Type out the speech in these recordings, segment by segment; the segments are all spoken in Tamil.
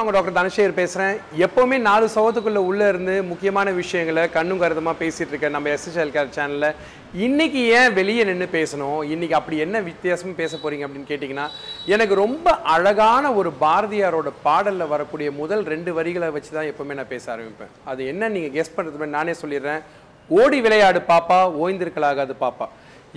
வணக்கம் நான் டாக்டர் தனசேகர் பேசுறேன். எப்போவுமே நாலு சவத்துக்குள்ளே உள்ளே இருந்து முக்கியமான விஷயங்களை கண்ணும் கருதமாக பேசிகிட்டு இருக்கேன் நம்ம எஸ்எஸ்எல் கேர் சேனலில் இன்னைக்கு ஏன் வெளியே நின்று பேசணும்? இன்றைக்கி அப்படி என்ன வித்தியாசமும் பேச போறீங்க அப்படின்னு கேட்டிங்கன்னா எனக்கு ரொம்ப அழகான ஒரு பாரதியாரோட பாடலில் வரக்கூடிய முதல் ரெண்டு வரிகளை வச்சு தான் எப்போவுமே நான் பேச ஆரம்பிப்பேன். அது என்ன நீங்கள் கெஸ் பண்ணுறது நானே சொல்லிடுறேன். ஓடி விளையாடு பாப்பா ஓய்ந்திருக்கலாகாது பாப்பா.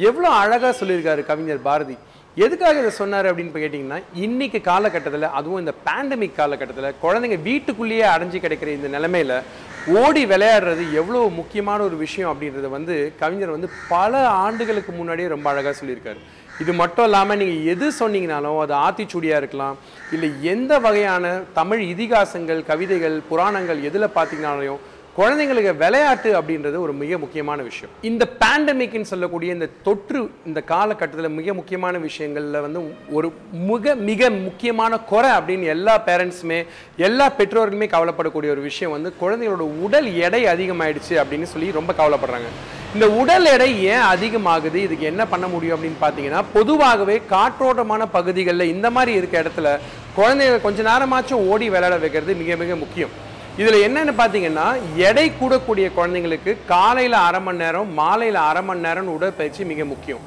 எவ்வளோ அழகாக சொல்லியிருக்காரு கவிஞர் பாரதி. எதுக்காக இதை சொன்னார் அப்படின்னு இப்ப கேட்டிங்கன்னா இன்னைக்கு காலகட்டத்தில் அதுவும் இந்த பேண்டமிக் காலகட்டத்தில் குழந்தைங்க வீட்டுக்குள்ளேயே அடைஞ்சு கிடைக்கிற இந்த நிலைமையில ஓடி விளையாடுறது எவ்வளோ முக்கியமான ஒரு விஷயம் அப்படின்றத வந்து கவிஞர் வந்து பல ஆண்டுகளுக்கு முன்னாடியே ரொம்ப அழகாக சொல்லியிருக்காரு. இது மட்டும் இல்லாமல் நீங்கள் எது சொன்னீங்கனாலும் அது ஆத்திச்சூடியாக இருக்கலாம். இல்லை எந்த வகையான தமிழ் இதிகாசங்கள் கவிதைகள் புராணங்கள் எதில் பார்த்தீங்கனாலையும் குழந்தைங்களுக்கு விளையாட்டு அப்படின்றது ஒரு மிக முக்கியமான விஷயம். இந்த பேண்டமிக்னு சொல்லக்கூடிய இந்த தொற்று இந்த காலகட்டத்தில் மிக முக்கியமான விஷயங்களில் வந்து ஒரு மிக மிக முக்கியமான குறை அப்படின்னு எல்லா பேரண்ட்ஸுமே எல்லா பெற்றோர்களுமே கவலைப்படக்கூடிய ஒரு விஷயம் வந்து குழந்தைகளோட உடல் எடை அதிகமாயிடுச்சு அப்படின்னு சொல்லி ரொம்ப கவலைப்படுறாங்க. இந்த உடல் எடை ஏன் அதிகமாகுது? இதுக்கு என்ன பண்ண முடியும் அப்படின்னு பார்த்தீங்கன்னா பொதுவாகவே காற்றோட்டமான பகுதிகளில் இந்த மாதிரி இருக்க இடத்துல குழந்தைகள் கொஞ்ச நேரமாச்சும் ஓடி விளையாட வைக்கிறது மிக மிக முக்கியம். இதில் என்னென்னு பார்த்தீங்கன்னா எடை கூடக்கூடிய குழந்தைங்களுக்கு காலையில் அரை மணி நேரம் மாலையில் அரை மணி நேரம் உடற்பயிற்சி மிக முக்கியம்.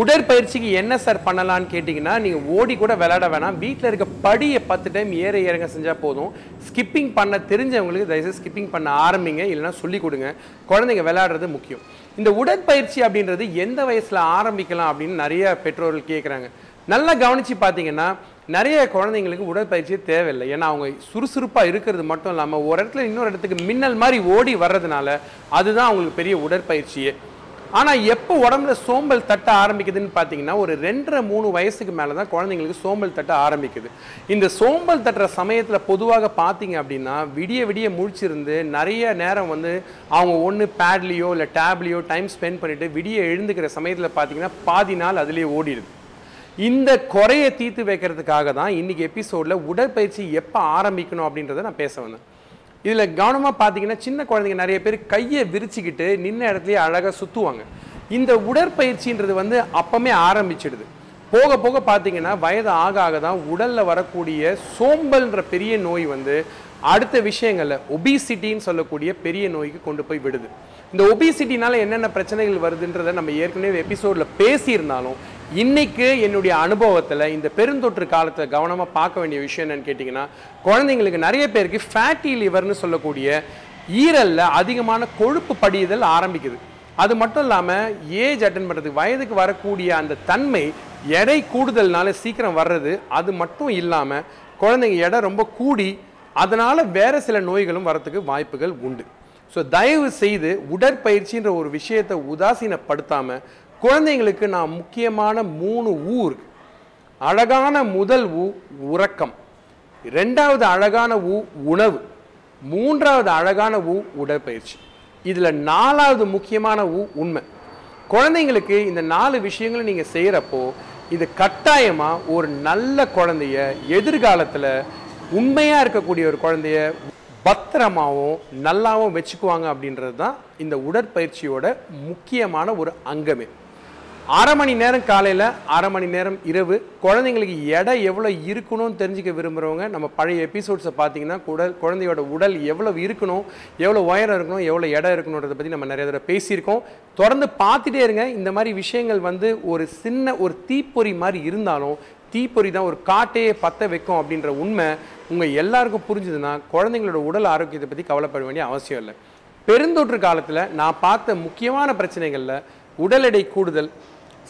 உடற்பயிற்சிக்கு என்ன சார் பண்ணலான்னு கேட்டிங்கன்னா நீங்கள் ஓடி கூட விளையாட வேணாம். வீட்டில் இருக்க படியை பத்து டைம் ஏற இறங்க செஞ்சால் போதும். ஸ்கிப்பிங் பண்ண தெரிஞ்சவங்களுக்கு தயவுசெய்து ஸ்கிப்பிங் பண்ண ஆரம்பிங்க இல்லைன்னா சொல்லி கொடுங்க. குழந்தைங்க விளையாடுறது முக்கியம். இந்த உடற்பயிற்சி அப்படின்றது எந்த வயசில் ஆரம்பிக்கலாம் அப்படின்னு நிறைய பெற்றோர்கள் கேட்குறாங்க நல்லா கவனித்து பார்த்தீங்கன்னா நிறைய குழந்தைங்களுக்கு உடற்பயிற்சியே தேவையில்லை. ஏன்னா அவங்க சுறுசுறுப்பாக இருக்கிறது மட்டும் இல்லாமல் ஒரு இடத்துல இன்னொரு இடத்துக்கு மின்னல் மாதிரி ஓடி வர்றதுனால அதுதான் அவங்களுக்கு பெரிய உடற்பயிற்சியே. ஆனால் எப்போ உடம்புல சோம்பல் தட்ட ஆரம்பிக்குதுன்னு பார்த்தீங்கன்னா ஒரு ரெண்டரை மூணு வயசுக்கு மேலே தான் குழந்தைங்களுக்கு சோம்பல் தட்ட ஆரம்பிக்குது. இந்த சோம்பல் தட்டுற சமயத்தில் பொதுவாக பார்த்தீங்க அப்படின்னா விடிய விடிய முழிச்சிருந்து நிறைய நேரம் வந்து அவங்க ஒன்று பேட்லேயோ இல்லை டேப்லேயோ டைம் ஸ்பெண்ட் பண்ணிவிட்டு விடிய எழுந்துக்கிற சமயத்தில் பார்த்தீங்கன்னா பாதி நாள் அதுலேயே ஓடிடுது. இந்த குறையை தீர்த்து வைக்கிறதுக்காக தான் இன்னைக்கு எபிசோடில் உடற்பயிற்சி எப்போ ஆரம்பிக்கணும் அப்படின்றத நான் பேச வந்தேன். இதில் கவனமாக பார்த்தீங்கன்னா சின்ன குழந்தைங்க நிறைய பேர் கையை விரிச்சுக்கிட்டு நின்ன இடத்துலையே அழகாக சுற்றுவாங்க இந்த உடற்பயிற்சின்றது வந்து அப்பமே ஆரம்பிச்சிடுது. போக போக பார்த்தீங்கன்னா வயது ஆக ஆக தான் உடலில் வரக்கூடிய சோம்பல்ன்ற பெரிய நோய் வந்து அடுத்த விஷயங்களில் ஒபிசிட்டின்னு சொல்லக்கூடிய பெரிய நோய்க்கு கொண்டு போய் விடுது. இந்த ஒபிசிட்டினால என்னென்ன பிரச்சனைகள் வருதுன்றதை நம்ம ஏற்கனவே எபிசோடில் பேசியிருந்தாலும் இன்றைக்கு என்னுடைய அனுபவத்தில் இந்த பெருந்தொற்று காலத்தை கவனமாக பார்க்க வேண்டிய விஷயம் என்னன்னு கேட்டிங்கன்னா குழந்தைங்களுக்கு நிறைய பேருக்கு ஃபேட்டி லிவர்னு சொல்லக்கூடிய ஈரலில் அதிகமான கொழுப்பு படியுதல் ஆரம்பிக்குது. அது மட்டும் இல்லாமல் ஏஜ் அட்டன் பண்ணுறதுக்கு வயதுக்கு வரக்கூடிய அந்த தன்மை எடை கூடுதல்னால சீக்கிரம் வர்றது அது மட்டும் இல்லாமல் குழந்தைங்க எடை ரொம்ப கூடி அதனால் வேறு சில நோய்களும் வரத்துக்கு வாய்ப்புகள் உண்டு. ஸோ தயவு செய்து உடற்பயிற்சின்ற ஒரு விஷயத்தை உதாசீனப்படுத்தாமல் குழந்தைங்களுக்கு நான் முக்கியமான மூணு ஊ இருக்கு அழகான முதல் ஊ உறக்கம். ரெண்டாவது அழகான ஊ உணவு. மூன்றாவது அழகான ஊ உடற்பயிற்சி. இதில் நாலாவது முக்கியமான ஊ உண்மை. குழந்தைங்களுக்கு இந்த நாலு விஷயங்களை நீங்கள் செய்கிறப்போ இது கட்டாயமாக ஒரு நல்ல குழந்தைய எதிர்காலத்தில் உண்மையாக இருக்கக்கூடிய ஒரு குழந்தைய பத்திரமாகவும் நல்லாவும் வச்சுக்குவாங்க அப்படின்றது தான் இந்த உடற்பயிற்சியோட முக்கியமான ஒரு அங்கமே. அரை மணி நேரம் காலையில் அரை மணி நேரம் இரவு. குழந்தைங்களுக்கு எடை எவ்வளோ இருக்கணும்னு தெரிஞ்சுக்க விரும்புகிறவங்க நம்ம பழைய எபிசோட்ஸை பார்த்தீங்கன்னா உடல் குழந்தையோட உடல் எவ்வளோ இருக்கணும் எவ்வளோ உயரம் இருக்கணும் எவ்வளோ எடை இருக்கணுன்றதை பற்றி நம்ம நிறைய தடவை பேசியிருக்கோம். தொடர்ந்து பார்த்துட்டே இருங்க. இந்த மாதிரி விஷயங்கள் வந்து ஒரு சின்ன ஒரு தீப்பொறி மாதிரி இருந்தாலும் தீப்பொறி தான் ஒரு காட்டையே பற்ற வைக்கும் அப்படின்ற உண்மை உங்கள் எல்லாருக்கும் புரிஞ்சுதுன்னா குழந்தைங்களோட உடல் ஆரோக்கியத்தை பற்றி கவலைப்பட வேண்டிய அவசியம் இல்லை. பெருந்தொற்று காலத்தில் நான் பார்த்த முக்கியமான பிரச்சனைகளில் உடல் எடை கூடுதல்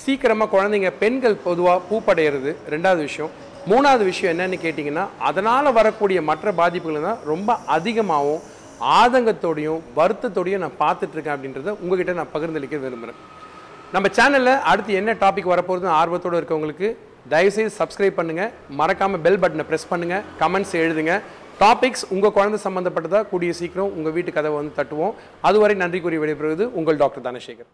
சீக்கிரமாக குழந்தைங்க பெண்கள் பொதுவாக பூப்படைகிறது ரெண்டாவது விஷயம். மூணாவது விஷயம் என்னன்னு கேட்டிங்கன்னா அதனால் வரக்கூடிய மற்ற பாதிப்புகள் தான் ரொம்ப அதிகமாகவும் ஆதங்கத்தோடையும் வருத்தத்தோடையும் நான் பார்த்துட்ருக்கேன் அப்படின்றத உங்ககிட்ட நான் பகிர்ந்தளிக்க விரும்புகிறேன் நம்ம சேனலில் அடுத்து என்ன டாபிக் வரப்போகுதுன்னு ஆர்வத்தோடு இருக்கவங்களுக்கு தயவுசெய்து சப்ஸ்கிரைப் பண்ணுங்கள் மறக்காமல் பெல் பட்டனை ப்ரெஸ் பண்ணுங்கள் கமெண்ட்ஸ் எழுதுங்க. டாபிக்ஸ் உங்கள் குழந்தை சம்மந்தப்பட்டதாக கூடிய சீக்கிரம் உங்கள் வீட்டு கதவை வந்து தட்டுவோம். அதுவரை நன்றி கூறி விடைபெறுவது உங்கள் டாக்டர் தனசேகர்.